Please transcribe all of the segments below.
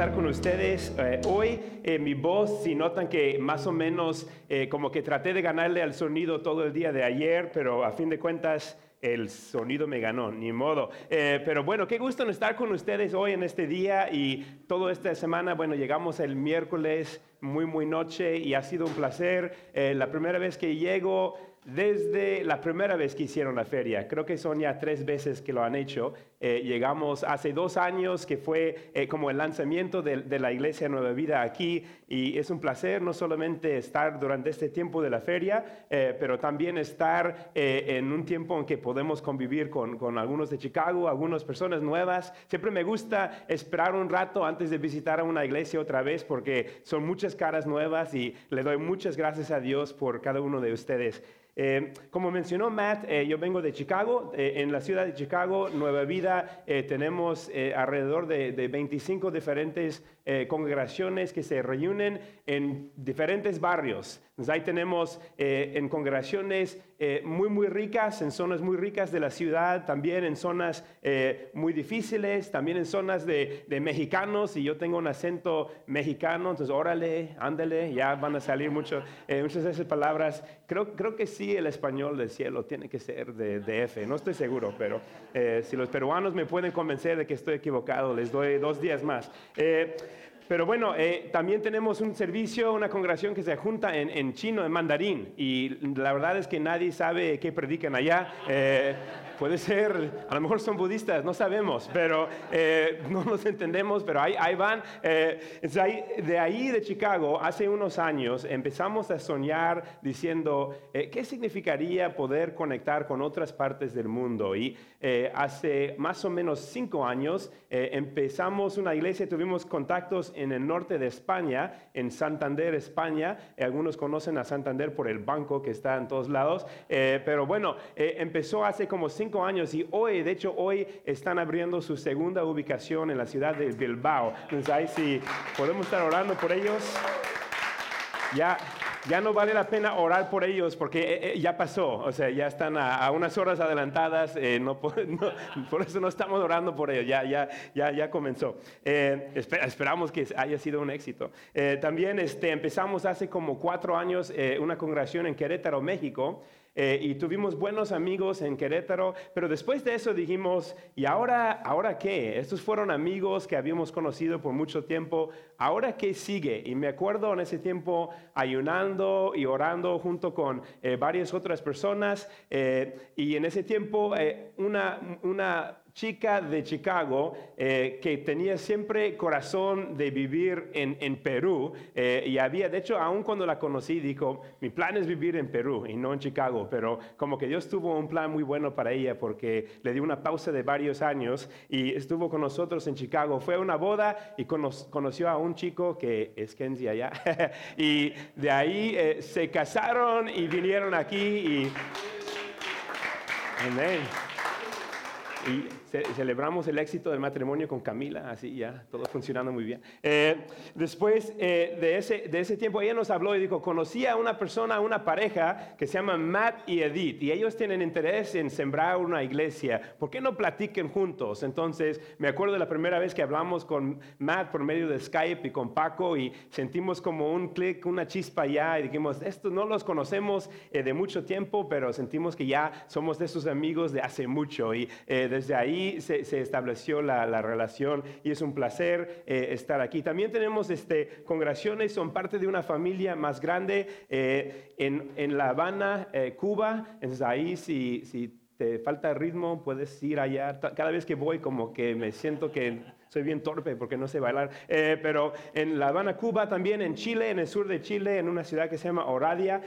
estar con ustedes eh, hoy. Eh, mi voz, si notan que más o menos eh, como que traté de ganarle al sonido todo el día de ayer, pero a fin de cuentas el sonido me ganó, ni modo. pero bueno, qué gusto estar con ustedes hoy en este día y toda esta semana. Bueno, llegamos el miércoles muy, muy noche y ha sido un placer. la primera vez que llego desde la primera vez que hicieron la feria. Creo que son ya tres veces que lo han hecho. Eh, llegamos hace dos años, que fue eh, como el lanzamiento de, la Iglesia Nueva Vida aquí, y es un placer no solamente estar durante este tiempo de la feria, eh, pero también estar en un tiempo en que podemos convivir con, con, algunos de Chicago, algunas personas nuevas. Siempre me gusta esperar un rato antes de visitar a una iglesia otra vez, porque son muchas caras nuevas y le doy muchas gracias a Dios por cada uno de ustedes. Eh, como mencionó Matt, eh, yo vengo de Chicago. Eh, en la ciudad de Chicago, Nueva Vida, tenemos alrededor de, de, 25 diferentes congregaciones que se reúnen en diferentes barrios. Entonces, ahí tenemos en congregaciones muy, muy ricas, en zonas muy ricas de la ciudad, también en zonas muy difíciles, también en zonas de, de, mexicanos, y yo tengo un acento mexicano, entonces órale, ándale, ya van a salir mucho, muchas de esas palabras. Creo, creo que sí el español del cielo tiene que ser de, de F, no estoy seguro, pero eh, si los peruanos me pueden convencer de que estoy equivocado, les doy dos días más. Eh, pero bueno, eh, también tenemos un servicio, una congregación que se junta en, en, chino, en mandarín, y la verdad es que nadie sabe qué predican allá. Puede ser, a lo mejor son budistas, no sabemos, pero eh, no los entendemos, pero ahí, ahí van. Eh, de ahí de Chicago, hace unos años, empezamos a soñar diciendo, eh, ¿qué significaría poder conectar con otras partes del mundo? Y hace más o menos cinco años empezamos una iglesia, tuvimos contactos en el norte de España, en Santander, España. algunos conocen a Santander por el banco que está en todos lados, pero bueno, empezó hace como cinco años y hoy, de hecho, hoy están abriendo su segunda ubicación en la ciudad de Bilbao. Entonces ahí sí, podemos estar orando por ellos. Ya, ya no vale la pena orar por ellos porque eh, eh, ya pasó, o sea, ya están a, unas horas adelantadas, eh, no, por eso no estamos orando por ellos, ya, ya, ya, ya comenzó. esperamos que haya sido un éxito. también este, empezamos hace como cuatro años una congregación en Querétaro, México, eh, y tuvimos buenos amigos en Querétaro, pero después de eso dijimos, ¿y ahora, ahora qué? Estos fueron amigos que habíamos conocido por mucho tiempo, ¿ahora qué sigue? Y me acuerdo en ese tiempo ayunando y orando junto con eh, varias otras personas, eh, y en ese tiempo una, una chica de Chicago eh, que tenía siempre corazón de vivir en, en Perú eh, y había, de hecho, aún cuando la conocí, dijo, mi plan es vivir en Perú y no en Chicago, pero como que Dios tuvo un plan muy bueno para ella porque le dio una pausa de varios años y estuvo con nosotros en Chicago. Fue a una boda y conoció a un chico que es Kenzie allá y de ahí eh, se casaron y vinieron aquí y... Amén. Y celebramos el éxito del matrimonio con Camila, así ya, todo funcionando muy bien. Eh, después eh, de, ese, de ese tiempo, ella nos habló y dijo, conocí a una persona, una pareja que se llama Matt y Edith, y ellos tienen interés en sembrar una iglesia. ¿Por qué no platiquen juntos? Entonces, me acuerdo de la primera vez que hablamos con Matt por medio de Skype y con Paco, y sentimos como un clic, una chispa ya, y dijimos, estos no los conocemos eh, de mucho tiempo, pero sentimos que ya somos de sus amigos de hace mucho, y desde ahí se, estableció la, relación y es un placer eh, estar aquí. También tenemos este, congregaciones, son parte de una familia más grande eh, en, La Habana, eh, Cuba. Entonces ahí si, si te falta ritmo, puedes ir allá. Cada vez que voy como que me siento que soy bien torpe porque no sé bailar. pero en La Habana, Cuba, también en Chile, en el sur de Chile, en una ciudad que se llama Oradia.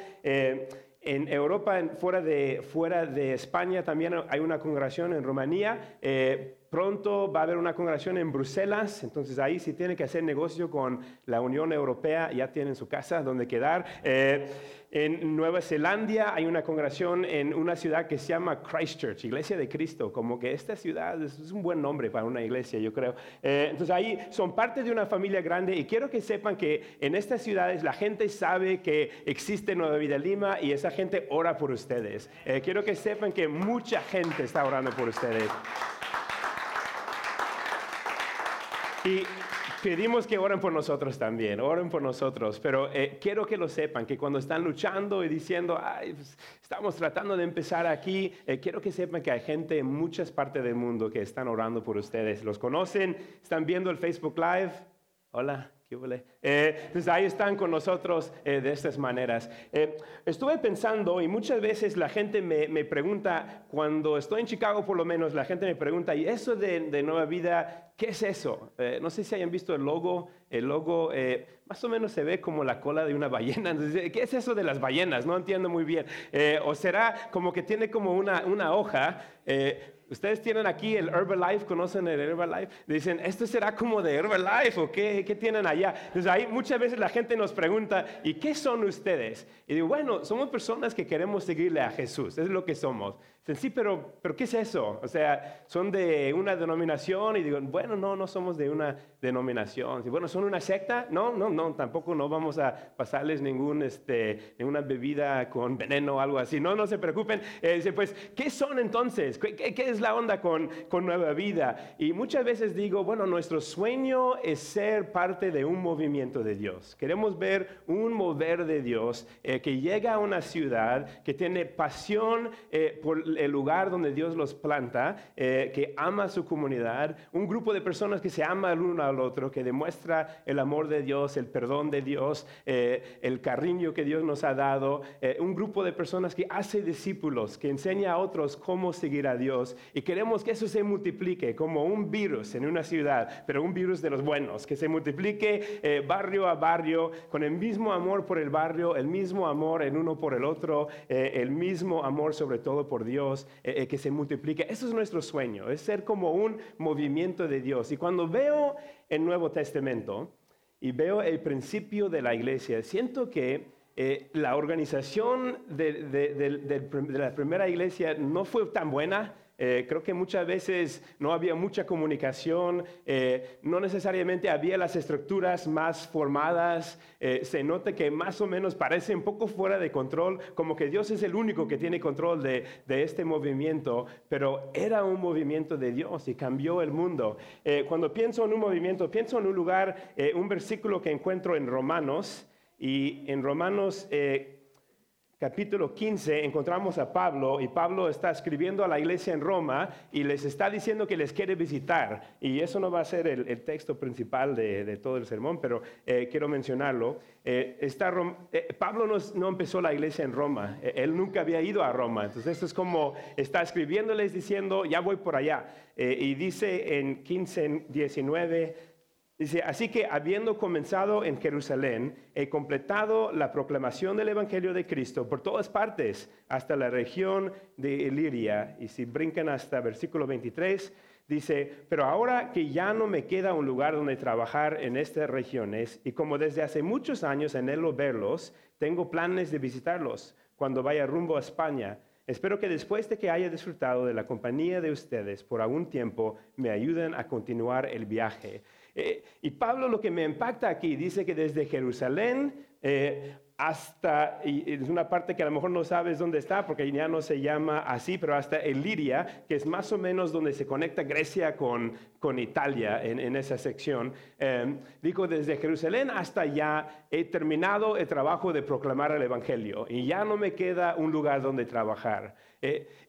En Europa, fuera, de, fuera de España, también hay una congregación en Rumanía. Eh, pronto va a haber una congregación en Bruselas, entonces ahí si tienen que hacer negocio con la Unión Europea, ya tienen su casa donde quedar. Eh, en Nueva Zelanda hay una congregación en una ciudad que se llama Christchurch, Iglesia de Cristo, como que esta ciudad es, un buen nombre para una iglesia, yo creo. Eh, entonces ahí son parte de una familia grande y quiero que sepan que en estas ciudades la gente sabe que existe Nueva Vida Lima y esa gente ora por ustedes. Eh, quiero que sepan que mucha gente está orando por ustedes. Y pedimos que oren por nosotros también, oren por nosotros, pero eh, quiero que lo sepan, que cuando están luchando y diciendo, Ay, pues, estamos tratando de empezar aquí, eh, quiero que sepan que hay gente en muchas partes del mundo que están orando por ustedes. ¿Los conocen? ¿Están viendo el Facebook Live? Hola. Eh, pues ahí están con nosotros eh, de estas maneras. Eh, estuve pensando y muchas veces la gente me, pregunta, cuando estoy en Chicago por lo menos, la gente me pregunta, ¿y eso de, Nueva Vida, qué es eso? no sé si hayan visto el logo. El logo más o menos se ve como la cola de una ballena. ¿Qué es eso de las ballenas? No entiendo muy bien. o será como que tiene como una, una hoja. Ustedes tienen aquí el Herbalife, ¿conocen el Herbalife? Dicen, ¿esto será como de Herbalife o qué, qué tienen allá? Entonces ahí muchas veces la gente nos pregunta, ¿y qué son ustedes? Y digo, bueno, somos personas que queremos seguirle a Jesús, es lo que somos. Dicen, sí, pero, pero ¿qué es eso? O sea, son de una denominación y digo, bueno, no, no somos de una denominación. Y bueno, ¿son una secta? No, no, no, tampoco no vamos a pasarles ningún, este, ninguna bebida con veneno o algo así. No, no se preocupen. Eh, dice, pues, ¿qué son entonces? ¿Qué, ¿Qué, es la onda con, con Nueva Vida? Y muchas veces digo, bueno, nuestro sueño es ser parte de un movimiento de Dios. Queremos ver un mover de Dios eh, que llega a una ciudad que tiene pasión eh, por el lugar donde Dios los planta, eh, que ama a su comunidad, un grupo de personas que se ama el uno al otro, que demuestra el amor de Dios, el perdón de Dios, eh, el cariño que Dios nos ha dado, eh, un grupo de personas que hace discípulos, que enseña a otros cómo seguir a Dios y queremos que eso se multiplique como un virus en una ciudad, pero un virus de los buenos, que se multiplique barrio a barrio con el mismo amor por el barrio, el mismo amor el uno por el otro, el mismo amor sobre todo por Dios eh, eh, que se multiplique. Eso es nuestro sueño, es ser como un movimiento de Dios. Y cuando veo el Nuevo Testamento y veo el principio de la iglesia, siento que eh, la organización de, la primera iglesia no fue tan buena eh, creo que muchas veces no había mucha comunicación, eh, no necesariamente había las estructuras más formadas, eh, se nota que más o menos parece un poco fuera de control, como que Dios es el único que tiene control de, de este movimiento, pero era un movimiento de Dios y cambió el mundo. cuando pienso en un movimiento, pienso en un lugar, un versículo que encuentro en Romanos, y en Romanos capítulo 15 encontramos a Pablo y Pablo está escribiendo a la iglesia en Roma y les está diciendo que les quiere visitar. Y eso no va a ser el, texto principal de, todo el sermón, pero eh, quiero mencionarlo. Eh, eh, Pablo no, empezó la iglesia en Roma, él nunca había ido a Roma. Entonces esto es como está escribiéndoles diciendo, ya voy por allá. y dice en 15, 19 Dice, así que habiendo comenzado en Jerusalén, he completado la proclamación del Evangelio de Cristo por todas partes, hasta la región de Iliria. Y si brincan hasta versículo 23, dice, pero ahora que ya no me queda un lugar donde trabajar en estas regiones, y como desde hace muchos años anhelo verlos, tengo planes de visitarlos cuando vaya rumbo a España. Espero que después de que haya disfrutado de la compañía de ustedes por algún tiempo, me ayuden a continuar el viaje. Eh, y Pablo lo que me impacta aquí, dice que desde Jerusalén eh, hasta, y es una parte que a lo mejor no sabes dónde está, porque ya no se llama así, pero hasta Eliria, que es más o menos donde se conecta Grecia con, con Italia en, esa sección. Eh, dijo, desde Jerusalén hasta allá he terminado el trabajo de proclamar el Evangelio y ya no me queda un lugar donde trabajar.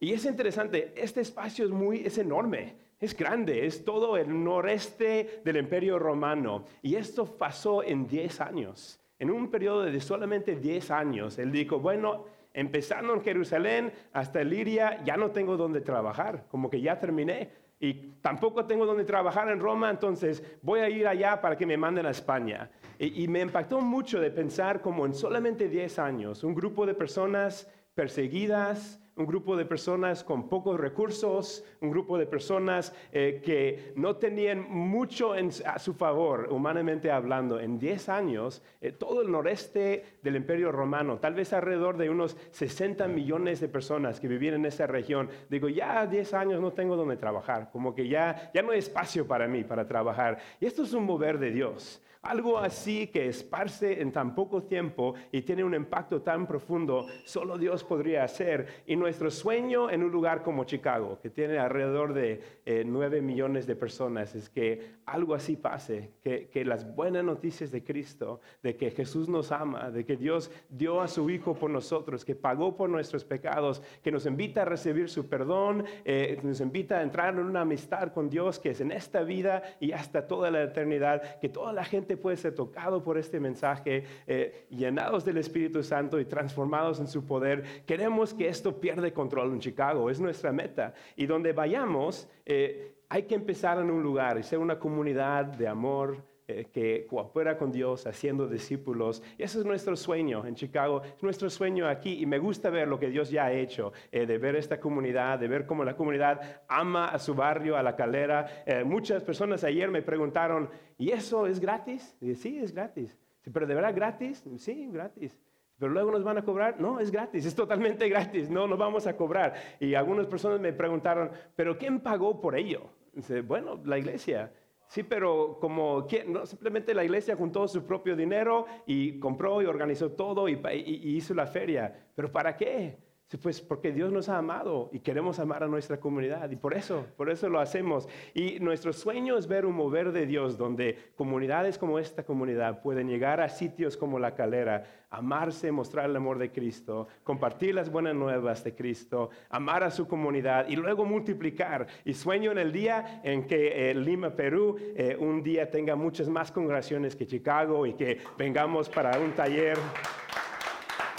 y es interesante, este espacio es, muy, es enorme. Es grande, es todo el noreste del imperio romano. Y esto pasó en 10 años. En un periodo de solamente 10 años, él dijo, bueno, empezando en Jerusalén hasta Liria, ya no tengo donde trabajar, como que ya terminé. Y tampoco tengo donde trabajar en Roma, entonces voy a ir allá para que me manden a España. Y, y me impactó mucho de pensar como en solamente 10 años, un grupo de personas perseguidas, un grupo de personas con pocos recursos, un grupo de personas eh, que no tenían mucho a su favor, humanamente hablando. En 10 años, eh, todo el noreste del Imperio Romano, tal vez alrededor de unos 60 millones de personas que vivían en esa región, digo, ya 10 años no tengo donde trabajar, como que ya, ya no hay espacio para mí para trabajar. Y esto es un mover de Dios. Algo así que esparce en tan poco tiempo y tiene un impacto tan profundo, solo Dios podría hacer. Y nuestro sueño en un lugar como Chicago, que tiene alrededor de eh, nueve 9 millones de personas, es que algo así pase, que, que las buenas noticias de Cristo, de que Jesús nos ama, de que Dios dio a su Hijo por nosotros, que pagó por nuestros pecados, que nos invita a recibir su perdón, eh, nos invita a entrar en una amistad con Dios que es en esta vida y hasta toda la eternidad, que toda la gente puede ser tocado por este mensaje, eh, llenados del Espíritu Santo y transformados en su poder. Queremos que esto pierda control en Chicago, es nuestra meta. Y donde vayamos, eh, hay que empezar en un lugar y ser una comunidad de amor, eh, que coopera con Dios haciendo discípulos. Y ese es nuestro sueño en Chicago, es nuestro sueño aquí y me gusta ver lo que Dios ya ha hecho, eh, de ver esta comunidad, de ver cómo la comunidad ama a su barrio, a la calera. Muchas personas ayer me preguntaron, ¿y eso es gratis? Y sí, es gratis. ¿Pero de verdad gratis? Sí, gratis. Pero luego nos van a cobrar. No, es gratis, es totalmente gratis. No, nos vamos a cobrar. Y algunas personas me preguntaron, ¿pero quién pagó por ello? Dice, bueno, la iglesia. Sí, pero como no, simplemente la iglesia juntó su propio dinero y compró y organizó todo y hizo la feria. ¿Pero para qué? Pues porque Dios nos ha amado y queremos amar a nuestra comunidad y por eso, por eso lo hacemos. Y nuestro sueño es ver un mover de Dios donde comunidades como esta comunidad pueden llegar a sitios como la calera, amarse, mostrar el amor de Cristo, compartir las buenas nuevas de Cristo, amar a su comunidad y luego multiplicar. Y sueño en el día en que eh, Lima, Perú, eh, un día tenga muchas más congregaciones que Chicago y que vengamos para un taller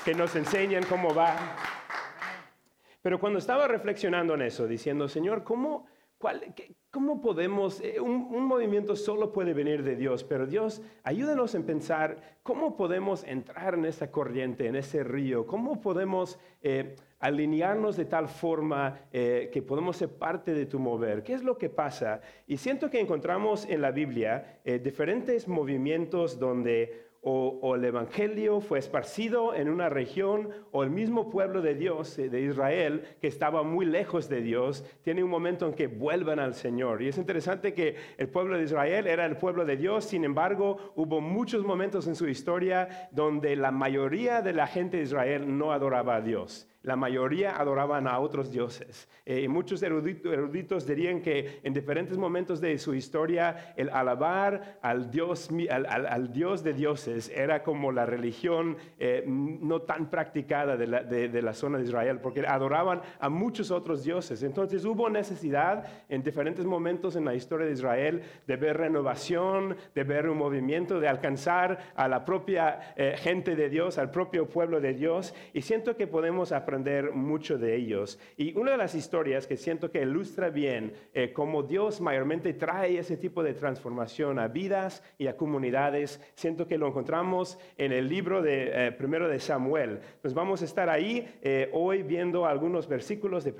que nos enseñen cómo va. Pero cuando estaba reflexionando en eso, diciendo, Señor, ¿cómo, cómo podemos, eh, un, movimiento solo puede venir de Dios, pero Dios, ayúdanos en pensar cómo podemos entrar en esa corriente, en ese río, cómo podemos eh, alinearnos de tal forma eh, que podemos ser parte de tu mover. ¿Qué es lo que pasa? Y siento que encontramos en la Biblia diferentes movimientos donde o, el Evangelio fue esparcido en una región o el mismo pueblo de Dios, eh, de Israel, que estaba muy lejos de Dios, tiene un momento en que vuelvan al Señor. Y es interesante que el pueblo de Israel era el pueblo de Dios, sin embargo, hubo muchos momentos en su historia donde la mayoría de la gente de Israel no adoraba a Dios la mayoría adoraban a otros dioses. Eh, muchos eruditos, dirían que en diferentes momentos de su historia el alabar al Dios, al, Dios de dioses era como la religión eh, no tan practicada de la, zona de Israel, porque adoraban a muchos otros dioses. Entonces hubo necesidad en diferentes momentos en la historia de Israel de ver renovación, de ver un movimiento, de alcanzar a la propia eh, gente de Dios, al propio pueblo de Dios. Y siento que podemos aprender mucho de ellos. Y una de las historias que siento que ilustra bien eh, cómo Dios mayormente trae ese tipo de transformación a vidas y a comunidades, siento que lo encontramos en el libro de eh, primero de Samuel. Nos vamos a estar ahí eh, hoy viendo algunos versículos de,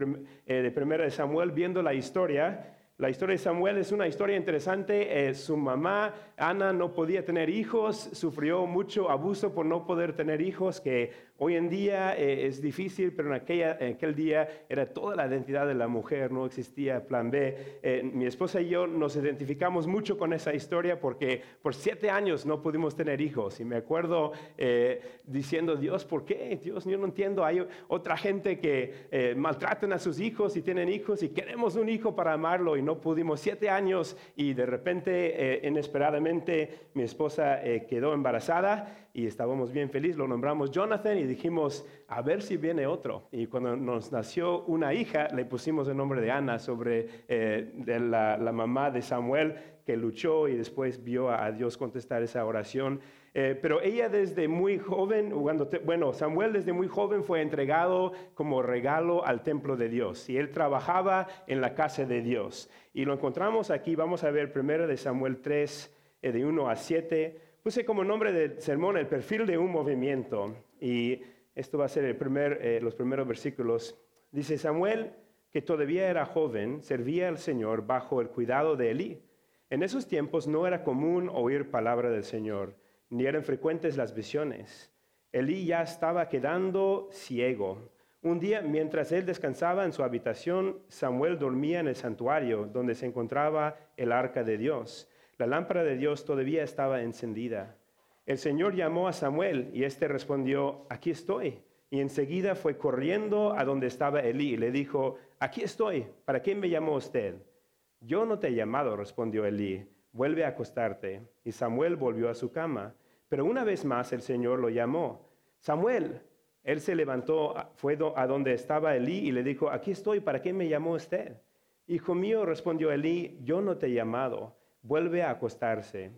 de primero de Samuel, viendo la historia. La historia de Samuel es una historia interesante. su mamá, Ana, no podía tener hijos, sufrió mucho abuso por no poder tener hijos, que Hoy en día eh, es difícil, pero en, aquel día era toda la identidad de la mujer, no existía plan B. Eh, mi esposa y yo nos identificamos mucho con esa historia porque por siete años no pudimos tener hijos. Y me acuerdo eh, diciendo, Dios, ¿por qué? Dios, yo no entiendo. Hay otra gente que maltratan a sus hijos y tienen hijos y queremos un hijo para amarlo y no pudimos siete años y de repente, inesperadamente, mi esposa quedó embarazada y estábamos bien felices, lo nombramos Jonathan y dijimos, a ver si viene otro. Y cuando nos nació una hija, le pusimos el nombre de Ana sobre eh, la, mamá de Samuel, que luchó y después vio a, Dios contestar esa oración. Eh, pero ella desde muy joven, cuando bueno, Samuel desde muy joven fue entregado como regalo al templo de Dios y él trabajaba en la casa de Dios. Y lo encontramos aquí, vamos a ver primero de Samuel 3, eh, de 1 a 7. Puse como nombre del sermón el perfil de un movimiento y esto va a ser el primer, eh, los primeros versículos. Dice Samuel, que todavía era joven, servía al Señor bajo el cuidado de Elí. En esos tiempos no era común oír palabra del Señor, ni eran frecuentes las visiones. Elí ya estaba quedando ciego. Un día, mientras él descansaba en su habitación, Samuel dormía en el santuario donde se encontraba el arca de Dios. La lámpara de Dios todavía estaba encendida. El Señor llamó a Samuel y éste respondió, aquí estoy. Y enseguida fue corriendo a donde estaba Elí y le dijo, aquí estoy, ¿para qué me llamó usted? Yo no te he llamado, respondió Elí, vuelve a acostarte. Y Samuel volvió a su cama. Pero una vez más el Señor lo llamó, Samuel. Él se levantó, fue a donde estaba Elí y le dijo, aquí estoy, ¿para qué me llamó usted? Hijo mío, respondió Elí, yo no te he llamado, vuelve a acostarse.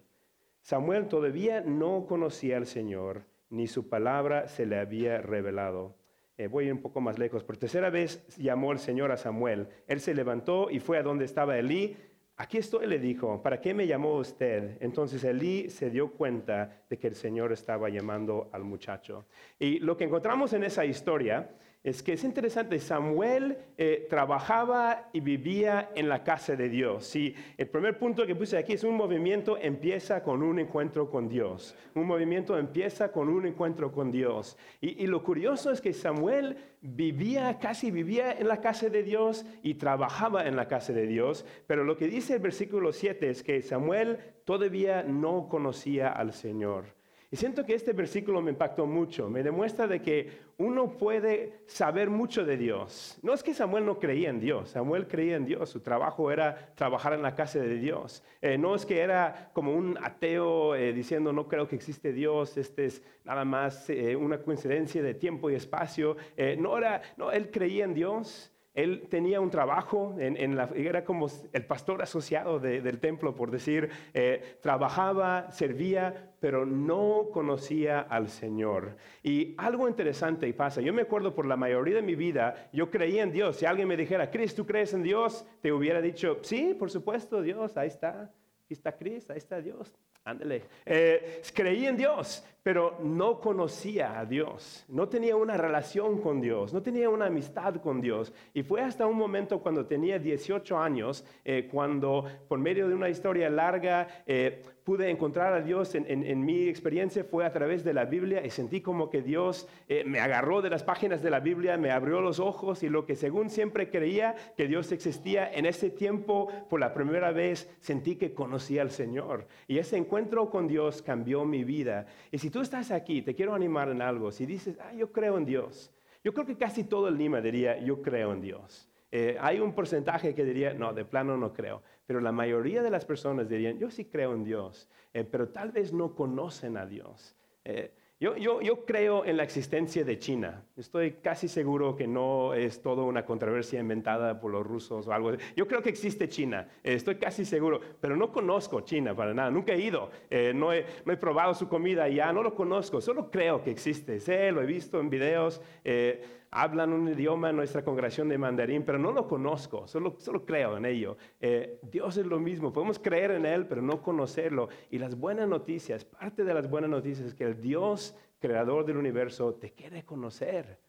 Samuel todavía no conocía al Señor ni su palabra se le había revelado. Eh, voy un poco más lejos. Por tercera vez llamó el Señor a Samuel. Él se levantó y fue a donde estaba Elí. Aquí estoy, le dijo, ¿para qué me llamó usted? Entonces Elí se dio cuenta de que el Señor estaba llamando al muchacho. Y lo que encontramos en esa historia es que es interesante, Samuel eh, trabajaba y vivía en la casa de Dios. Y el primer punto que puse aquí es un movimiento empieza con un encuentro con Dios. Un movimiento empieza con un encuentro con Dios. Y, y lo curioso es que Samuel vivía, casi vivía en la casa de Dios y trabajaba en la casa de Dios. Pero lo que dice el versículo 7 es que Samuel todavía no conocía al Señor. Y siento que este versículo me impactó mucho, me demuestra de que uno puede saber mucho de Dios. No es que Samuel no creía en Dios, Samuel creía en Dios, su trabajo era trabajar en la casa de Dios. Eh, no es que era como un ateo eh, diciendo no creo que existe Dios, este es nada más eh, una coincidencia de tiempo y espacio. no era, no, él creía en Dios. Él tenía un trabajo, en, la, era como el pastor asociado del templo, por decir, eh, trabajaba, servía, pero no conocía al Señor. Y algo interesante pasa, yo me acuerdo por la mayoría de mi vida, yo creía en Dios. Si alguien me dijera, Cris, ¿tú crees en Dios? Te hubiera dicho, sí, por supuesto, Dios, ahí está, ahí está Cris, ahí está Dios. Ándale. Eh, creí en Dios, pero no conocía a Dios. No tenía una relación con Dios, no tenía una amistad con Dios. Y fue hasta un momento cuando tenía 18 años, eh, cuando por medio de una historia larga eh, pude encontrar a Dios en, mi experiencia fue a través de la Biblia y sentí como que Dios me agarró de las páginas de la Biblia, me abrió los ojos y lo que según siempre creía que Dios existía, en ese tiempo por la primera vez sentí que conocía al Señor. Y ese encuentro con Dios cambió mi vida. Y si tú estás aquí, te quiero animar en algo. Si dices, ah, yo creo en Dios. Yo creo que casi todo el Lima diría, yo creo en Dios. Eh, hay un porcentaje que diría, no, de plano no creo. Pero la mayoría de las personas dirían, yo sí creo en Dios, eh, pero tal vez no conocen a Dios. Eh, yo, creo en la existencia de China. Estoy casi seguro que no es toda una controversia inventada por los rusos o algo. Yo creo que existe China. Eh, estoy casi seguro, pero no conozco China para nada. Nunca he ido. Eh, no, he, probado su comida ya. No lo conozco. Solo creo que existe. Sé, lo he visto en videos. Eh, hablan un idioma en nuestra congregación de mandarín, pero no lo conozco, solo, solo creo en ello. Dios es lo mismo, podemos creer en Él, pero no conocerlo. Y las buenas noticias, parte de las buenas noticias es que el Dios creador del universo, te quiere conocer.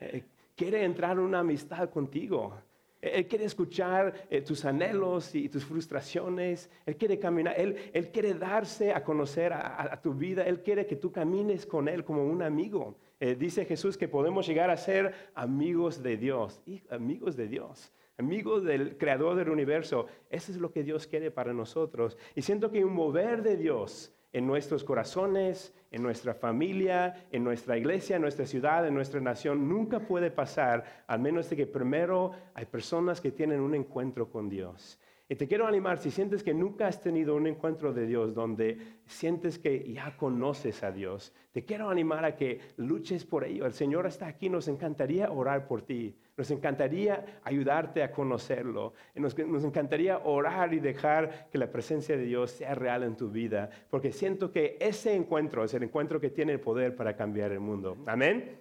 Eh, quiere entrar en una amistad contigo. Eh, él quiere escuchar eh, tus anhelos y tus frustraciones. Él quiere caminar. Él, él quiere darse a conocer a, tu vida. Él quiere que tú camines con Él como un amigo. dice Jesús que podemos llegar a ser amigos de Dios. Amigos de Dios. Amigos del creador del universo. Eso es lo que Dios quiere para nosotros. Y siento que un mover de Dios en nuestros corazones, en nuestra familia, en nuestra iglesia, en nuestra ciudad, en nuestra nación, nunca puede pasar, al menos de que primero hay personas que tienen un encuentro con Dios. Y te quiero animar, si sientes que nunca has tenido un encuentro de Dios donde sientes que ya conoces a Dios, te quiero animar a que luches por ello. El Señor está aquí, nos encantaría orar por ti, nos encantaría ayudarte a conocerlo, nos, nos encantaría orar y dejar que la presencia de Dios sea real en tu vida, porque siento que ese encuentro es el encuentro que tiene el poder para cambiar el mundo. Amén.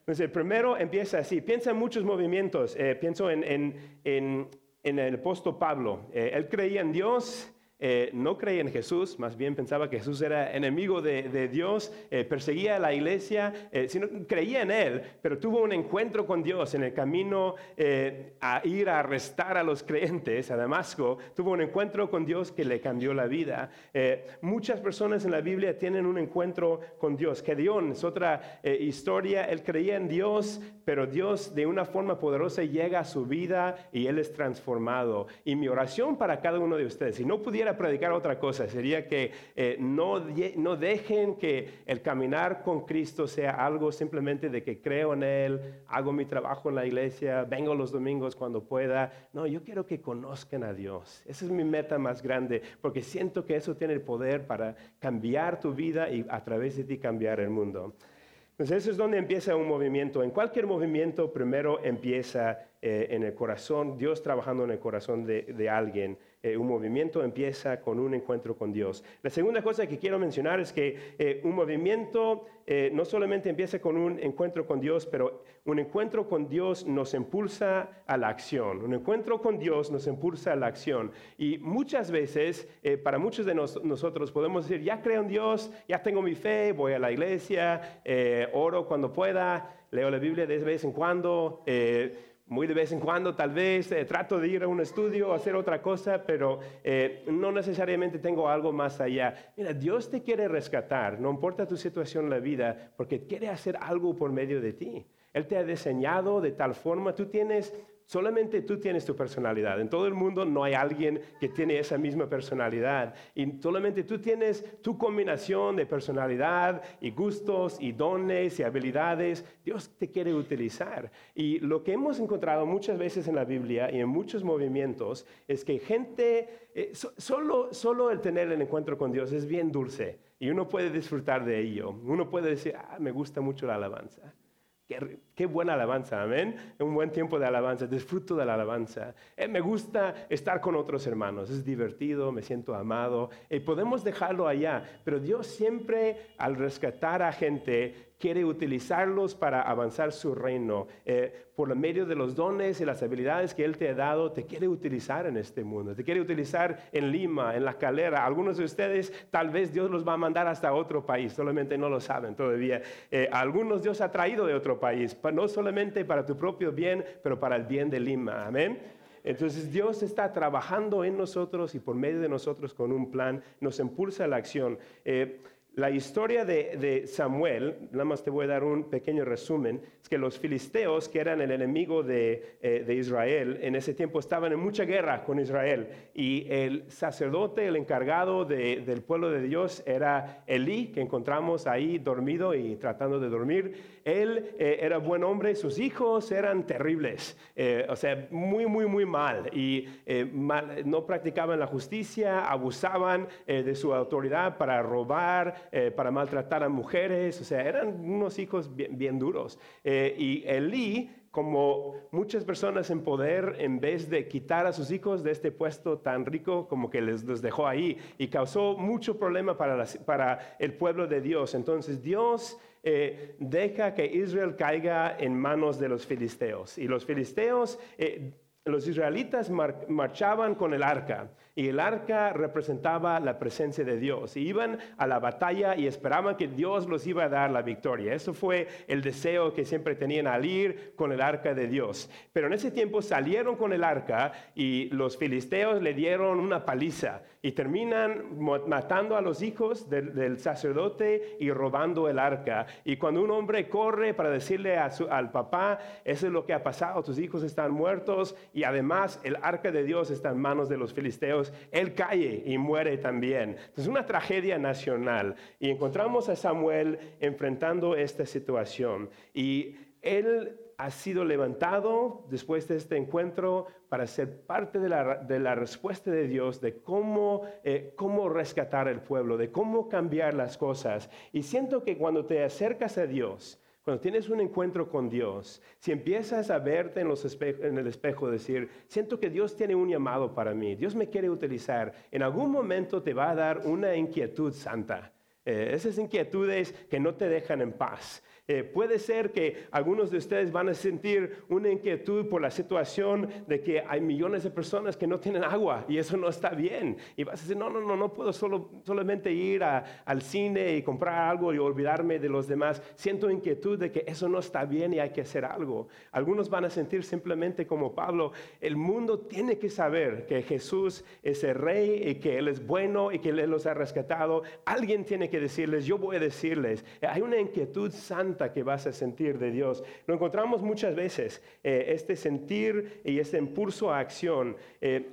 Entonces, el primero empieza así. Piensa en muchos movimientos. Eh, pienso en, en en el apóstol Pablo. Eh, él creía en Dios, eh, no creía en Jesús, más bien pensaba que Jesús era enemigo de, Dios, eh, perseguía a la iglesia, sino, creía en Él, pero tuvo un encuentro con Dios en el camino a ir a arrestar a los creyentes a Damasco, tuvo un encuentro con Dios que le cambió la vida. muchas personas en la Biblia tienen un encuentro con Dios. Gedeón es otra historia, él creía en Dios, pero Dios de una forma poderosa llega a su vida y Él es transformado. Y mi oración para cada uno de ustedes, si no pudiera predicar otra cosa, sería que eh, no, no dejen que el caminar con Cristo sea algo simplemente de que creo en Él, hago mi trabajo en la iglesia, vengo los domingos cuando pueda. No, yo quiero que conozcan a Dios. Esa es mi meta más grande, porque siento que eso tiene el poder para cambiar tu vida y a través de ti cambiar el mundo. Entonces eso es donde empieza un movimiento. En cualquier movimiento primero empieza eh, en el corazón, Dios trabajando en el corazón de alguien. Eh, un movimiento empieza con un encuentro con Dios. La segunda cosa que quiero mencionar es que eh, un movimiento eh, no solamente empieza con un encuentro con Dios, pero un encuentro con Dios nos impulsa a la acción. Un encuentro con Dios nos impulsa a la acción. Y muchas veces, para muchos de nosotros, podemos decir, ya creo en Dios, ya tengo mi fe, voy a la iglesia, oro cuando pueda, leo la Biblia de vez en cuando muy de vez en cuando tal vez eh, trato de ir a un estudio o hacer otra cosa, pero eh, no necesariamente tengo algo más allá. Mira, Dios te quiere rescatar, no importa tu situación en la vida, porque quiere hacer algo por medio de ti. Él te ha diseñado de tal forma, tú tienes Solamente tú tienes tu personalidad. En todo el mundo no hay alguien que tiene esa misma personalidad. Y solamente tú tienes tu combinación de personalidad y gustos y dones y habilidades. Dios te quiere utilizar. Y lo que hemos encontrado muchas veces en la Biblia y en muchos movimientos es que gente, eh, solo, solo el tener el encuentro con Dios es bien dulce. Y uno puede disfrutar de ello. Uno puede decir, ah, me gusta mucho la alabanza. Qué, buena alabanza, amén. Un buen tiempo de alabanza, disfruto de la alabanza. Eh, me gusta estar con otros hermanos, es divertido, me siento amado. Y podemos dejarlo allá, pero Dios siempre al rescatar a gente quiere utilizarlos para avanzar su reino. Eh, por medio de los dones y las habilidades que Él te ha dado, te quiere utilizar en este mundo. Te quiere utilizar en Lima, en la calera. Algunos de ustedes tal vez Dios los va a mandar hasta otro país, solamente no lo saben todavía. Eh, algunos Dios ha traído de otro país, no solamente para tu propio bien, pero para el bien de Lima. Amén. Entonces Dios está trabajando en nosotros y por medio de nosotros con un plan, nos impulsa a la acción. Eh, la historia de, Samuel, nada más te voy a dar un pequeño resumen, es que los filisteos, que eran el enemigo de, eh, Israel, en ese tiempo estaban en mucha guerra con Israel. Y el sacerdote, el encargado del pueblo de Dios, era Elí, que encontramos ahí dormido y tratando de dormir. Él eh, era buen hombre, sus hijos eran terribles, eh, o sea, muy, muy, muy mal. Y no practicaban la justicia, abusaban de su autoridad para robar eh, para maltratar a mujeres, o sea, eran unos hijos bien, duros. Eh, y Elí, como muchas personas en poder, en vez de quitar a sus hijos de este puesto tan rico, como que les, los dejó ahí y causó mucho problema para, el pueblo de Dios. Entonces Dios... Eh, deja que Israel caiga en manos de los filisteos. Y los filisteos, los israelitas marchaban con el arca y el arca representaba la presencia de Dios. Iban a la batalla y esperaban que Dios los iba a dar la victoria. Eso fue el deseo que siempre tenían al ir con el arca de Dios. Pero en ese tiempo salieron con el arca y los filisteos le dieron una paliza y terminan matando a los hijos del, sacerdote y robando el arca. Y cuando un hombre corre para decirle al papá, eso es lo que ha pasado, tus hijos están muertos y además el arca de Dios está en manos de los filisteos él cae y muere también. Es una tragedia nacional. Y encontramos a Samuel enfrentando esta situación. Y él ha sido levantado después de este encuentro para ser parte de la, respuesta de Dios de cómo, eh, cómo rescatar el pueblo, de cómo cambiar las cosas. Y siento que cuando te acercas a Dios, cuando tienes un encuentro con Dios, si empiezas a verte en, el espejo, decir, siento que Dios tiene un llamado para mí, Dios me quiere utilizar, en algún momento te va a dar una inquietud santa. Eh, esas inquietudes que no te dejan en paz. Eh, puede ser que algunos de ustedes van a sentir una inquietud por la situación de que hay millones de personas que no tienen agua y eso no está bien. Y vas a decir, no, no, no, no puedo solo, solamente ir al cine y comprar algo y olvidarme de los demás. Siento inquietud de que eso no está bien y hay que hacer algo. Algunos van a sentir simplemente como Pablo, el mundo tiene que saber que Jesús es el rey y que Él es bueno y que Él los ha rescatado. Alguien tiene que decirles, yo voy a decirles, hay una inquietud santa que vas a sentir de Dios. Lo encontramos muchas veces, eh, este sentir y este impulso a acción. Eh,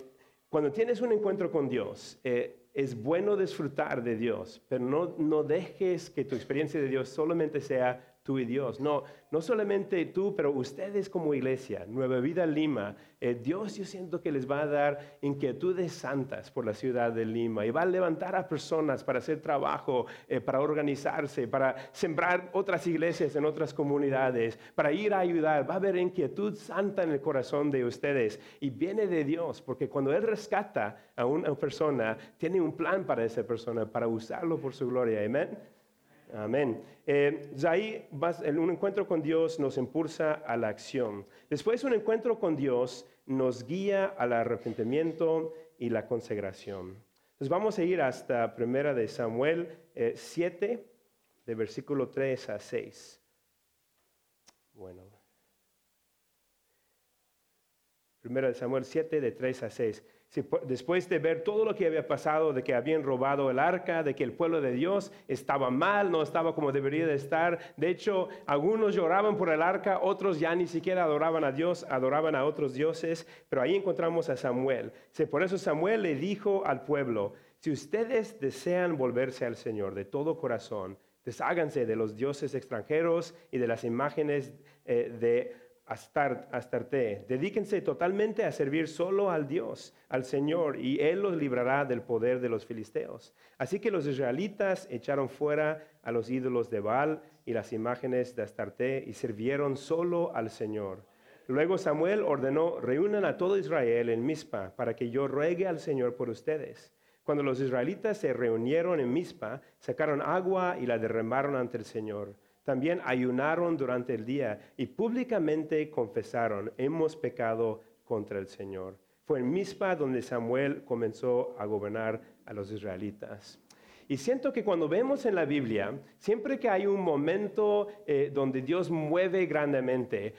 Cuando tienes un encuentro con Dios, eh, es bueno disfrutar de Dios, pero no, no dejes que tu experiencia de Dios solamente sea tú y Dios. No, no solamente tú, pero ustedes como iglesia, Nueva Vida Lima, eh, Dios yo siento que les va a dar inquietudes santas por la ciudad de Lima y va a levantar a personas para hacer trabajo, eh, para organizarse, para sembrar otras iglesias en otras comunidades, para ir a ayudar. Va a haber inquietud santa en el corazón de ustedes y viene de Dios, porque cuando Él rescata a una persona, tiene un plan para esa persona, para usarlo por su gloria. Amén. Amén. Eh, ahí un encuentro con Dios nos impulsa a la acción. Después un encuentro con Dios nos guía al arrepentimiento y la consagración. Entonces vamos a ir hasta primera de Samuel 7, eh, de versículo 3 a 6. Bueno. Primera de Samuel 7, de 3 a 6 después de ver todo lo que había pasado, de que habían robado el arca, de que el pueblo de Dios estaba mal, no estaba como debería de estar. De hecho, algunos lloraban por el arca, otros ya ni siquiera adoraban a Dios, adoraban a otros dioses. Pero ahí encontramos a Samuel. Por eso Samuel le dijo al pueblo, si ustedes desean volverse al Señor de todo corazón, desháganse de los dioses extranjeros y de las imágenes eh, de Astarte. Dedíquense totalmente a servir solo al Dios, al Señor, y Él los librará del poder de los filisteos. Así que los israelitas echaron fuera a los ídolos de Baal y las imágenes de Astarte y sirvieron solo al Señor. Luego Samuel ordenó, reúnan a todo Israel en Mizpa para que yo ruegue al Señor por ustedes. Cuando los israelitas se reunieron en Mizpa, sacaron agua y la derramaron ante el Señor. También ayunaron durante el día y públicamente confesaron, hemos pecado contra el Señor. Fue en Mispa donde Samuel comenzó a gobernar a los israelitas. Y siento que cuando vemos en la Biblia, siempre que hay un momento eh, donde Dios mueve grandemente,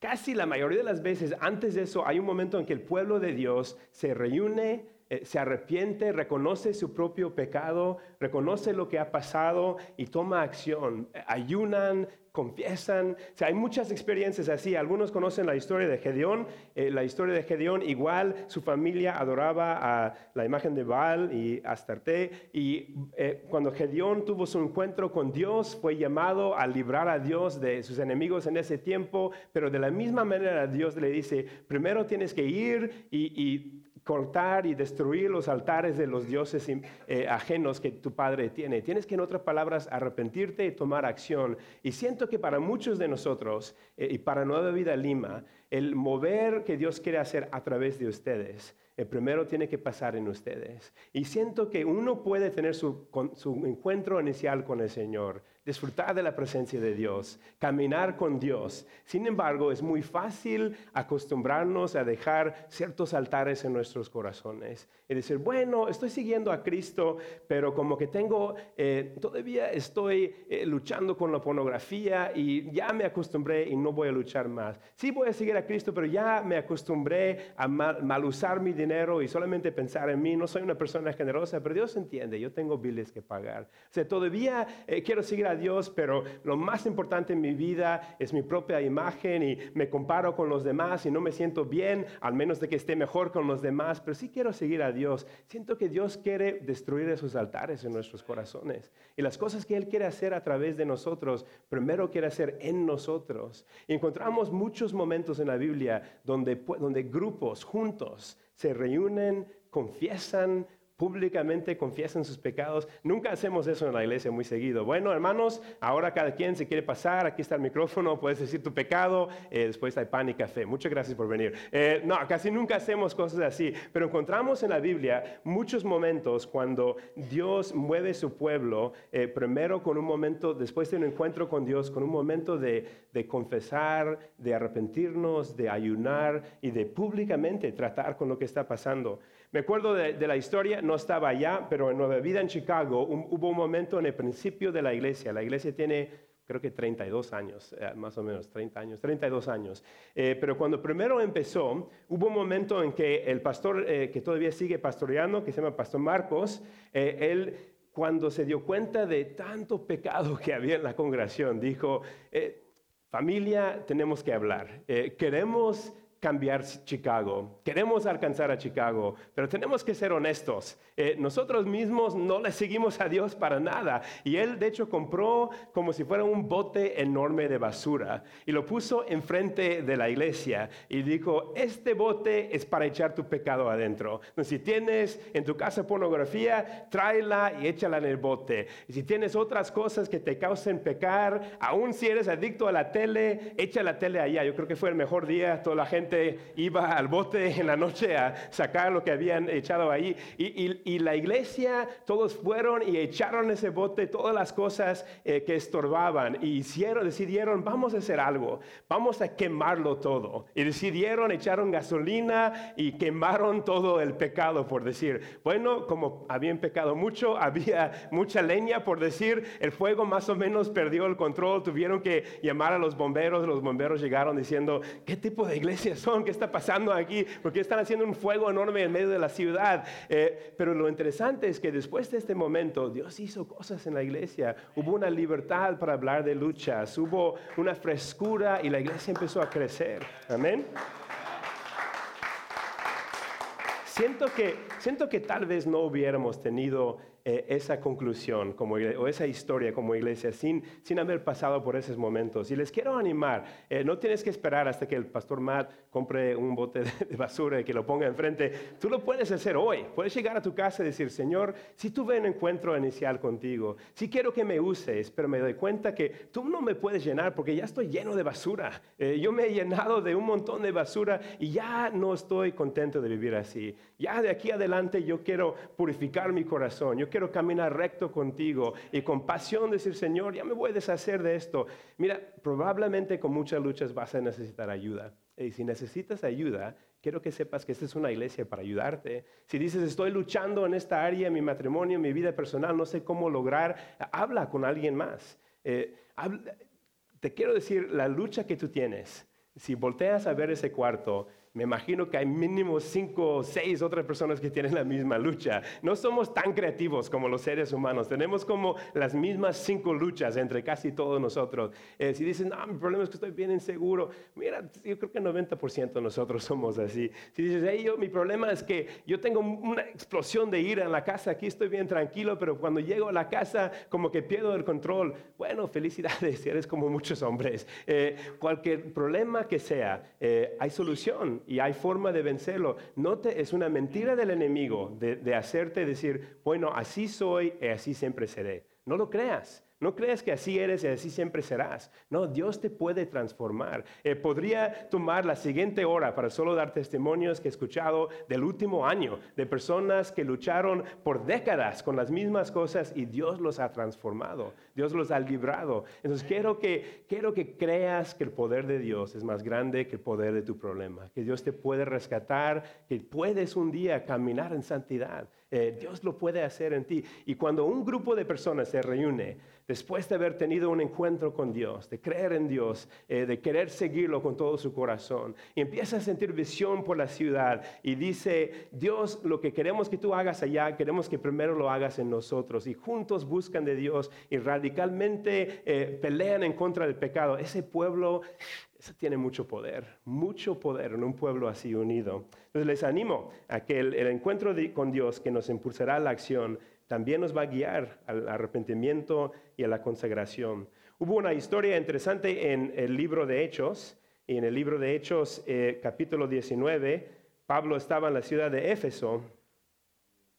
casi la mayoría de las veces antes de eso hay un momento en que el pueblo de Dios se reúne, eh, se arrepiente, reconoce su propio pecado, reconoce lo que ha pasado y toma acción. Ayunan, confiesan. O hay muchas experiencias así. Algunos conocen la historia de Gedeón. Eh, la historia de Gedeón, igual su familia adoraba a la imagen de Baal y Astarte. Y eh, cuando Gedeón tuvo su encuentro con Dios, fue llamado a librar a Dios de sus enemigos en ese tiempo. Pero de la misma manera Dios le dice, primero tienes que ir y cortar y destruir los altares de los dioses eh, ajenos que tu padre tiene. Tienes que, en otras palabras, arrepentirte y tomar acción. Y siento que para muchos de nosotros eh, y para Nueva Vida Lima, el mover que Dios quiere hacer a través de ustedes, el primero tiene que pasar en ustedes. Y siento que uno puede tener su, su encuentro inicial con el Señor, disfrutar de la presencia de Dios, caminar con Dios. Sin embargo, es muy fácil acostumbrarnos a dejar ciertos altares en nuestros corazones y decir, bueno, estoy siguiendo a Cristo, pero como que tengo, eh, todavía estoy eh, luchando con la pornografía y ya me acostumbré y no voy a luchar más. Sí voy a seguir a Cristo, pero ya me acostumbré a mal, usar mi dinero y solamente pensar en mí. No soy una persona generosa, pero Dios entiende, yo tengo biles que pagar. O sea, todavía eh, quiero seguir a Dios, pero lo más importante en mi vida es mi propia imagen y me comparo con los demás y no me siento bien, al menos de que esté mejor con los demás, pero sí quiero seguir a Dios. Siento que Dios quiere destruir esos altares en nuestros corazones y las cosas que Él quiere hacer a través de nosotros, primero quiere hacer en nosotros. Y encontramos muchos momentos en la Biblia donde, donde grupos juntos se reúnen, confiesan, públicamente confiesan sus pecados. Nunca hacemos eso en la iglesia muy seguido. Bueno, hermanos, ahora cada quien se quiere pasar, aquí está el micrófono, puedes decir tu pecado, eh, después hay pan y café. Muchas gracias por venir. Eh, no, casi nunca hacemos cosas así, pero encontramos en la Biblia muchos momentos cuando Dios mueve su pueblo, eh, primero con un momento, después de un encuentro con Dios, con un momento de, de confesar, de arrepentirnos, de ayunar y de públicamente tratar con lo que está pasando. Me acuerdo de, la historia, no estaba allá, pero en Nueva Vida en Chicago hubo un momento en el principio de la iglesia. La iglesia tiene, creo que 32 años, eh, más o menos, 30 años, 32 años. Eh, pero cuando primero empezó, hubo un momento en que el pastor eh, que todavía sigue pastoreando, que se llama Pastor Marcos, él cuando se dio cuenta de tanto pecado que había en la congregación, dijo, familia, tenemos que hablar. queremos cambiar Chicago, queremos alcanzar a Chicago, pero tenemos que ser honestos. Eh, nosotros mismos no le seguimos a Dios para nada. Y Él, de hecho, compró como si fuera un bote enorme de basura y lo puso enfrente de la iglesia y dijo, este bote es para echar tu pecado adentro. si tienes en tu casa pornografía, tráela y échala en el bote. Y si tienes otras cosas que te causen pecar, aún si eres adicto a la tele, echa la tele allá. Yo creo que fue el mejor día, toda la gente iba al bote en la noche a sacar lo que habían echado ahí. Y, la iglesia, todos fueron y echaron ese bote todas las cosas eh, que estorbaban. Y hicieron, decidieron, vamos a hacer algo, vamos a quemarlo todo. Y decidieron, echaron gasolina y quemaron todo el pecado, por decir. Bueno, como habían pecado mucho, había mucha leña, por decir, el fuego más o menos perdió el control, tuvieron que llamar a los bomberos, los bomberos llegaron diciendo, ¿qué tipo de iglesia son? ¿Qué está pasando aquí? Porque están haciendo un fuego enorme en medio de la ciudad. Eh, pero lo interesante es que después de este momento, Dios hizo cosas en la iglesia. Hubo una libertad para hablar de luchas, hubo una frescura y la iglesia empezó a crecer. Amén. Siento que, siento que tal vez no hubiéramos tenido eh, esa conclusión como, o esa historia como iglesia sin, sin haber pasado por esos momentos. Y les quiero animar, eh, no tienes que esperar hasta que el pastor Matt compre un bote de, basura y que lo ponga enfrente. Tú lo puedes hacer hoy. Puedes llegar a tu casa y decir, Señor, si tuve un encuentro inicial contigo, si quiero que me uses, pero me doy cuenta que tú no me puedes llenar porque ya estoy lleno de basura. Eh, yo me he llenado de un montón de basura y ya no estoy contento de vivir así. Ya de aquí adelante yo quiero purificar mi corazón. Yo quiero caminar recto contigo y con pasión decir, Señor, ya me voy a deshacer de esto. Mira, probablemente con muchas luchas vas a necesitar ayuda. Y si necesitas ayuda, quiero que sepas que esta es una iglesia para ayudarte. Si dices, estoy luchando en esta área, en mi matrimonio, en mi vida personal, no sé cómo lograr, habla con alguien más. Eh, te quiero decir, la lucha que tú tienes, si volteas a ver ese cuarto, me imagino que hay mínimo cinco o seis otras personas que tienen la misma lucha. No somos tan creativos como los seres humanos. Tenemos como las mismas cinco luchas entre casi todos nosotros. Eh, si dicen, no, mi problema es que estoy bien inseguro. Mira, yo creo que el 90% de nosotros somos así. Si dices, hey, yo, mi problema es que yo tengo una explosión de ira en la casa, aquí estoy bien tranquilo, pero cuando llego a la casa como que pierdo el control. Bueno, felicidades, eres como muchos hombres. Eh, cualquier problema que sea, eh, hay solución y hay forma de vencerlo. No te, es una mentira del enemigo de, hacerte decir, bueno, así soy y así siempre seré. No lo creas. No creas que así eres y así siempre serás. No, Dios te puede transformar. Eh, podría tomar la siguiente hora para solo dar testimonios que he escuchado del último año, de personas que lucharon por décadas con las mismas cosas y Dios los ha transformado. Dios los ha librado. Entonces quiero que, quiero que creas que el poder de Dios es más grande que el poder de tu problema, que Dios te puede rescatar, que puedes un día caminar en santidad. Eh, Dios lo puede hacer en ti. Y cuando un grupo de personas se reúne, después de haber tenido un encuentro con Dios, de creer en Dios, eh, de querer seguirlo con todo su corazón, y empieza a sentir visión por la ciudad y dice, Dios, lo que queremos que tú hagas allá, queremos que primero lo hagas en nosotros. Y juntos buscan de Dios y radicalmente eh, pelean en contra del pecado. Ese pueblo eso tiene mucho poder, mucho poder en un pueblo así unido. Entonces les animo a que el, encuentro con Dios que nos impulsará a la acción también nos va a guiar al arrepentimiento y a la consagración. Hubo una historia interesante en el libro de Hechos, y en el libro de Hechos eh, capítulo 19, Pablo estaba en la ciudad de Éfeso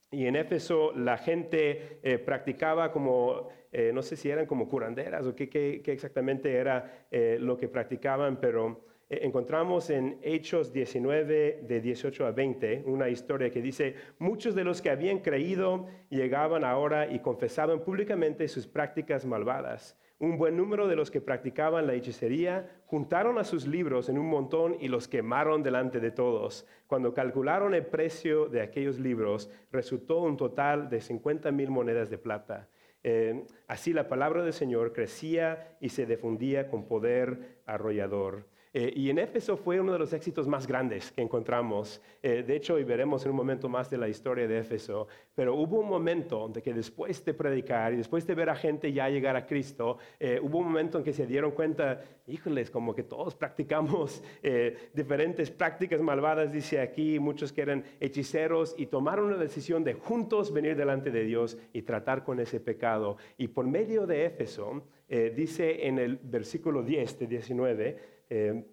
y en Éfeso la gente eh, practicaba como, eh, no sé si eran como curanderas o qué, exactamente era eh, lo que practicaban, pero encontramos en Hechos 19 de 18 a 20 una historia que dice, muchos de los que habían creído llegaban ahora y confesaban públicamente sus prácticas malvadas. Un buen número de los que practicaban la hechicería juntaron a sus libros en un montón y los quemaron delante de todos. Cuando calcularon el precio de aquellos libros, resultó un total de 50 mil monedas de plata. Eh, así la palabra del Señor crecía y se difundía con poder arrollador. Eh, y en Éfeso fue uno de los éxitos más grandes que encontramos. Eh, de hecho, y veremos en un momento más de la historia de Éfeso, pero hubo un momento de que después de predicar y después de ver a gente ya llegar a Cristo, eh, hubo un momento en que se dieron cuenta, híjoles, como que todos practicamos diferentes prácticas malvadas, dice aquí, muchos que eran hechiceros, y tomaron una decisión de juntos venir delante de Dios y tratar con ese pecado. Y por medio de Éfeso, dice en el versículo 10 de 19, eh,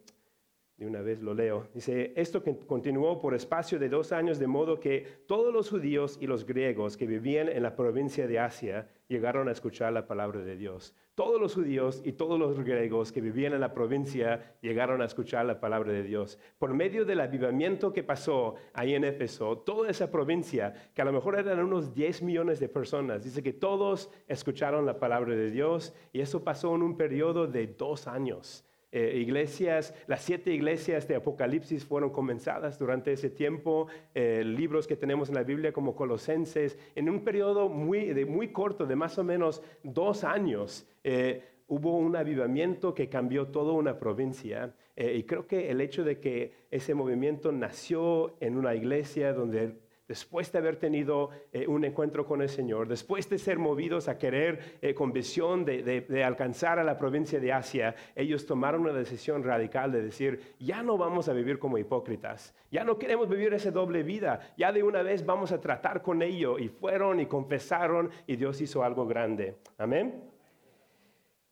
de una vez lo leo. Dice, esto continuó por espacio de dos años, de modo que todos los judíos y los griegos que vivían en la provincia de Asia llegaron a escuchar la palabra de Dios. Todos los judíos y todos los griegos que vivían en la provincia llegaron a escuchar la palabra de Dios. Por medio del avivamiento que pasó ahí en Éfeso, toda esa provincia, que a lo mejor eran unos 10 millones de personas, dice que todos escucharon la palabra de Dios y eso pasó en un periodo de dos años. Eh, iglesias, las siete iglesias de Apocalipsis fueron comenzadas durante ese tiempo, eh, libros que tenemos en la Biblia como Colosenses, en un periodo muy, de, muy corto, de más o menos dos años. Eh, hubo un avivamiento que cambió toda una provincia. Y creo que el hecho de que ese movimiento nació en una iglesia donde después de haber tenido eh, un encuentro con el Señor, después de ser movidos a querer eh, con visión de, alcanzar a la provincia de Asia, ellos tomaron una decisión radical de decir, ya no vamos a vivir como hipócritas, ya no queremos vivir esa doble vida, ya de una vez vamos a tratar con ello. Y fueron y confesaron y Dios hizo algo grande. Amén.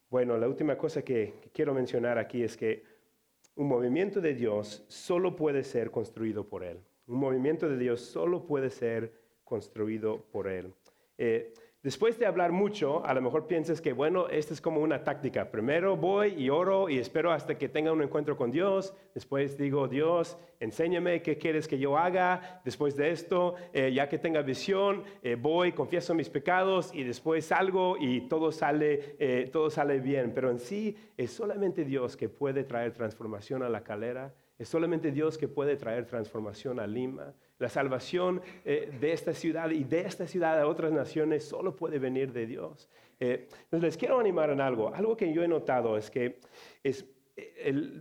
Bueno, la última cosa que quiero mencionar aquí es que un movimiento de Dios solo puede ser construido por Él. Un movimiento de Dios solo puede ser construido por Él. Eh, después de hablar mucho, a lo mejor piensas que, bueno, esta es como una táctica. Primero voy y oro y espero hasta que tenga un encuentro con Dios. Después digo, Dios, enséñame qué quieres que yo haga. Después de esto, eh, ya que tenga visión, eh, voy, confieso mis pecados y después salgo y todo sale, todo sale bien. Pero en sí es solamente Dios que puede traer transformación a la calera es solamente Dios que puede traer transformación a Lima. La salvación eh, de esta ciudad y de esta ciudad a otras naciones solo puede venir de Dios. Eh, les quiero animar en algo. Algo que yo he notado es que es,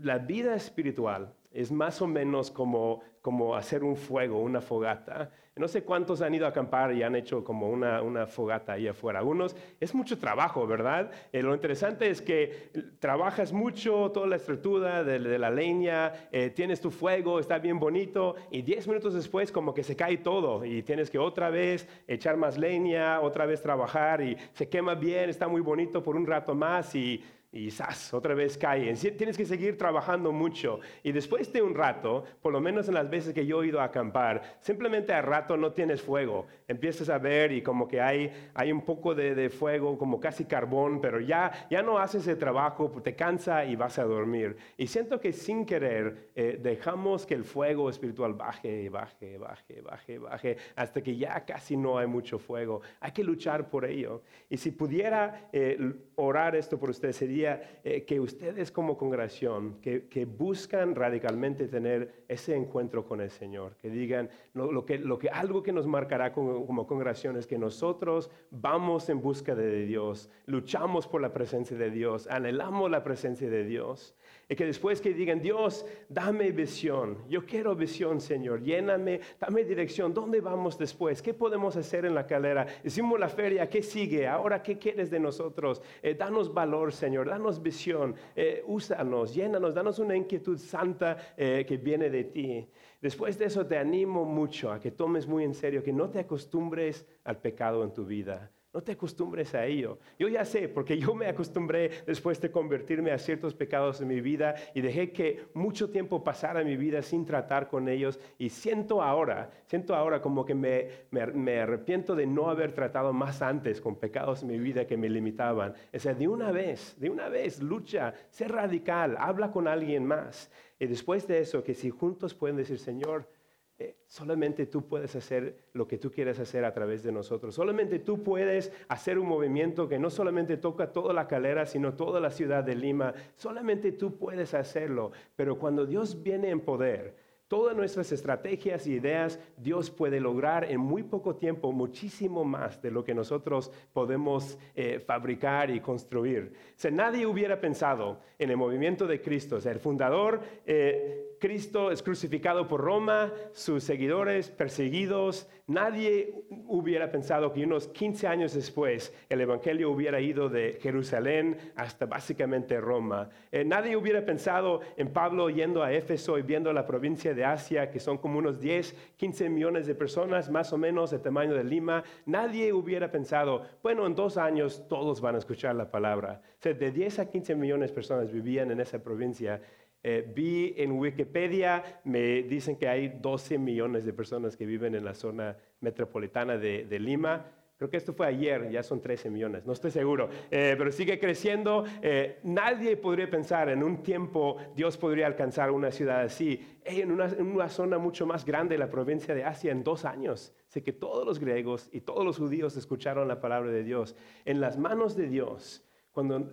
la vida espiritual es más o menos como, como hacer un fuego, una fogata. No sé cuántos han ido a acampar y han hecho como una, fogata ahí afuera. Algunos, es mucho trabajo, ¿verdad? Eh, lo interesante es que trabajas mucho, toda la estructura de, la leña, eh, tienes tu fuego, está bien bonito, y diez minutos después como que se cae todo y tienes que otra vez echar más leña, otra vez trabajar y se quema bien, está muy bonito por un rato más y y ¡zas! otra vez cae. Tienes que seguir trabajando mucho. Y después de un rato, por lo menos en las veces que yo he ido a acampar, simplemente al rato no tienes fuego. Empiezas a ver y como que hay, hay un poco de, fuego, como casi carbón, pero ya, ya no haces el trabajo, te cansa y vas a dormir. Y siento que sin querer eh, dejamos que el fuego espiritual baje, baje, baje, baje, baje, hasta que ya casi no hay mucho fuego. Hay que luchar por ello. Y si pudiera eh, orar esto por usted, sería eh, que ustedes como congregación, que, buscan radicalmente tener ese encuentro con el Señor, que digan lo, que, lo que algo que nos marcará como, como, congregación es que nosotros vamos en busca de Dios, luchamos por la presencia de Dios, anhelamos la presencia de Dios. Y que después que digan, Dios, dame visión, yo quiero visión, Señor, lléname, dame dirección, ¿dónde vamos después? ¿Qué podemos hacer en la calera? Hicimos la feria, ¿qué sigue? Ahora, ¿qué quieres de nosotros? Eh, danos valor, Señor, danos visión, eh, úsanos, llénanos, danos una inquietud santa eh, que viene de ti. Después de eso te animo mucho a que tomes muy en serio, que no te acostumbres al pecado en tu vida. No te acostumbres a ello. Yo ya sé, porque yo me acostumbré después de convertirme a ciertos pecados en mi vida y dejé que mucho tiempo pasara mi vida sin tratar con ellos y siento ahora, siento ahora como que me, me, arrepiento de no haber tratado más antes con pecados en mi vida que me limitaban. O sea, de una vez, de una vez, lucha, sé radical, habla con alguien más. Y después de eso, que si juntos pueden decir, Señor, eh, solamente tú puedes hacer lo que tú quieres hacer a través de nosotros. Solamente tú puedes hacer un movimiento que no solamente toca toda la calera, sino toda la ciudad de Lima. Solamente tú puedes hacerlo. Pero cuando Dios viene en poder, Todas nuestras estrategias y ideas Dios puede lograr en muy poco tiempo muchísimo más de lo que nosotros podemos eh, fabricar y construir. O nadie hubiera pensado en el movimiento de Cristo, o sea, el fundador, eh, Cristo es crucificado por Roma, sus seguidores perseguidos, nadie hubiera pensado que unos 15 años después el Evangelio hubiera ido de Jerusalén hasta básicamente Roma. Eh, nadie hubiera pensado en Pablo yendo a Éfeso y viendo la provincia de Asia, que son como unos 10, 15 millones de personas, más o menos el tamaño de Lima. Nadie hubiera pensado, bueno, en dos años todos van a escuchar la palabra. O sea, de 10 a 15 millones de personas vivían en esa provincia. Eh, vi en Wikipedia, me dicen que hay 12 millones de personas que viven en la zona metropolitana de, Lima. Creo que esto fue ayer, ya son 13 millones, no estoy seguro, eh, pero sigue creciendo. Eh, nadie podría pensar en un tiempo Dios podría alcanzar una ciudad así, una, en una, zona mucho más grande, la provincia de Asia, en dos años. Sé que todos los griegos y todos los judíos escucharon la palabra de Dios. En las manos de Dios, cuando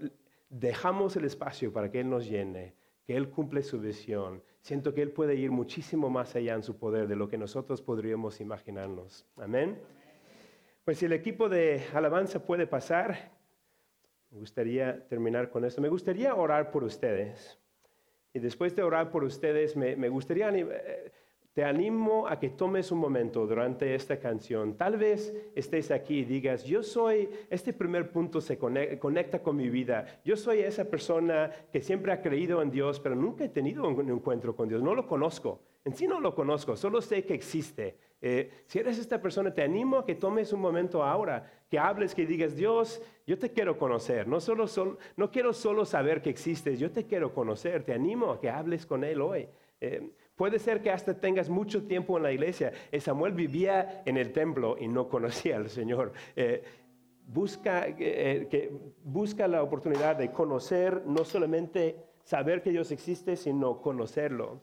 dejamos el espacio para que Él nos llene, que Él cumple su visión, siento que Él puede ir muchísimo más allá en su poder de lo que nosotros podríamos imaginarnos. Amén. Pues si el equipo de alabanza puede pasar, me gustaría terminar con esto. Me gustaría orar por ustedes. Y después de orar por ustedes, me, gustaría, eh, te animo a que tomes un momento durante esta canción. Tal vez estés aquí y digas, yo soy, este primer punto se conecta con mi vida. Yo soy esa persona que siempre ha creído en Dios, pero nunca he tenido un encuentro con Dios. No lo conozco. En sí no lo conozco, solo sé que existe. Eh, si eres esta persona, te animo a que tomes un momento ahora, que hables, que digas, Dios, yo te quiero conocer. No, solo, no quiero solo saber que existes, yo te quiero conocer. Te animo a que hables con Él hoy. Eh, puede ser que hasta tengas mucho tiempo en la iglesia. Eh, Samuel vivía en el templo y no conocía al Señor. busca, que, busca la oportunidad de conocer, no solamente saber que Dios existe, sino conocerlo.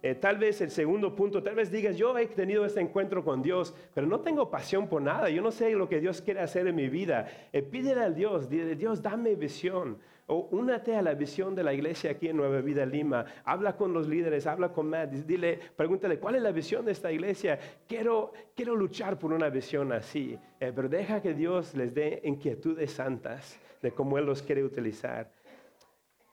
Eh, tal vez el segundo punto, tal vez digas, yo he tenido este encuentro con Dios, pero no tengo pasión por nada, yo no sé lo que Dios quiere hacer en mi vida. Eh, pídele al Dios, Dios, dame visión. O únate a la visión de la iglesia aquí en Nueva Vida Lima. Habla con los líderes, habla con Matt, dile, pregúntale, ¿cuál es la visión de esta iglesia? Quiero, quiero luchar por una visión así, eh, pero deja que Dios les dé inquietudes santas de cómo Él los quiere utilizar.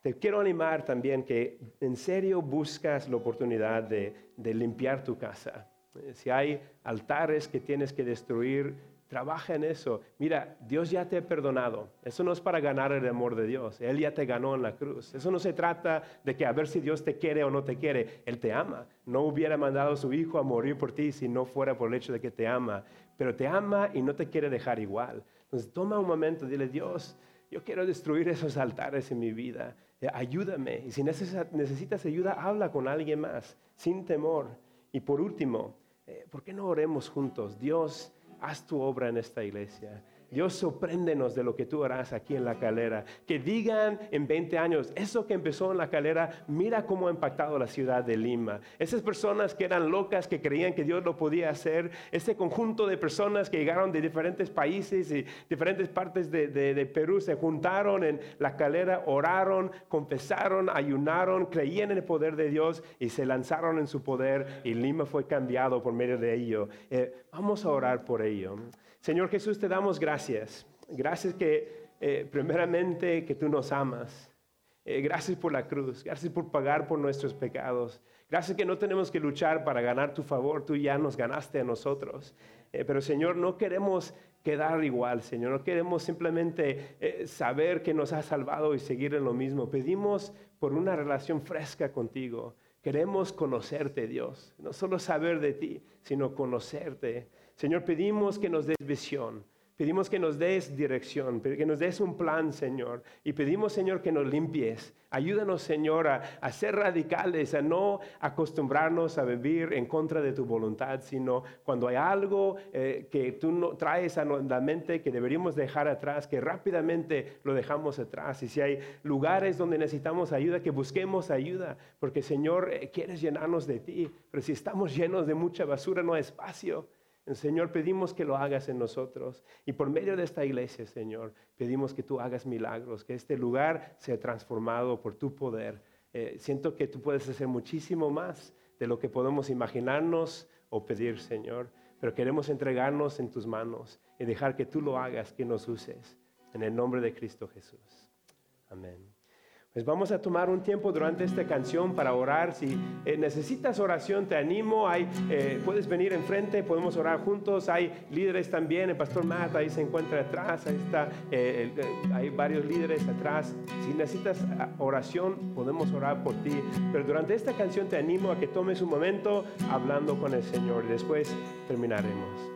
Te quiero animar también que en serio buscas la oportunidad de, limpiar tu casa. Eh, si hay altares que tienes que destruir, trabaja en eso. Mira, Dios ya te ha perdonado. Eso no es para ganar el amor de Dios. Él ya te ganó en la cruz. Eso no se trata de que a ver si Dios te quiere o no te quiere. Él te ama. No hubiera mandado a su hijo a morir por ti si no fuera por el hecho de que te ama. Pero te ama y no te quiere dejar igual. Entonces toma un momento, dile, Dios, yo quiero destruir esos altares en mi vida. Eh, ayúdame. Y si necesitas ayuda, habla con alguien más, sin temor. Y por último, eh, ¿por qué no oremos juntos? Dios, haz tu obra en esta iglesia. Dios sorpréndenos de lo que tú harás aquí en la calera. Que digan en 20 años, eso que empezó en la calera, mira cómo ha impactado la ciudad de Lima. Esas personas que eran locas, que creían que Dios lo podía hacer, ese conjunto de personas que llegaron de diferentes países y diferentes partes de, Perú, se juntaron en la calera, oraron, confesaron, ayunaron, creían en el poder de Dios y se lanzaron en su poder y Lima fue cambiado por medio de ello. Eh, vamos a orar por ello. Señor Jesús, te damos gracias. Gracias que eh, primeramente que tú nos amas. Eh, gracias por la cruz. Gracias por pagar por nuestros pecados. Gracias que no tenemos que luchar para ganar tu favor. Tú ya nos ganaste a nosotros. Eh, pero Señor, no queremos quedar igual, Señor. No queremos simplemente saber que nos has salvado y seguir en lo mismo. Pedimos por una relación fresca contigo. Queremos conocerte, Dios. No solo saber de ti, sino conocerte. Señor, pedimos que nos des visión. Pedimos que nos des dirección, que nos des un plan, Señor. Y pedimos, Señor, que nos limpies. Ayúdanos, Señor, a, ser radicales, a no acostumbrarnos a vivir en contra de tu voluntad, sino cuando hay algo eh, que tú no, traes a la mente que deberíamos dejar atrás, que rápidamente lo dejamos atrás. Y si hay lugares donde necesitamos ayuda, que busquemos ayuda, porque, Señor, eh, quieres llenarnos de ti. Pero si estamos llenos de mucha basura, no hay espacio. Señor, pedimos que lo hagas en nosotros. Y por medio de esta iglesia, Señor, pedimos que tú hagas milagros, que este lugar sea transformado por tu poder. Eh, siento que tú puedes hacer muchísimo más de lo que podemos imaginarnos o pedir, Señor. Pero queremos entregarnos en tus manos y dejar que tú lo hagas, que nos uses. En el nombre de Cristo Jesús. Amén. Pues vamos a tomar un tiempo durante esta canción para orar. Si eh, necesitas oración, te animo. Hay, eh, puedes venir enfrente, podemos orar juntos. Hay líderes también. El pastor Matt ahí se encuentra atrás. Ahí está. Eh, hay varios líderes atrás. Si necesitas ah, oración, podemos orar por ti. Pero durante esta canción te animo a que tomes un momento hablando con el Señor. Después terminaremos.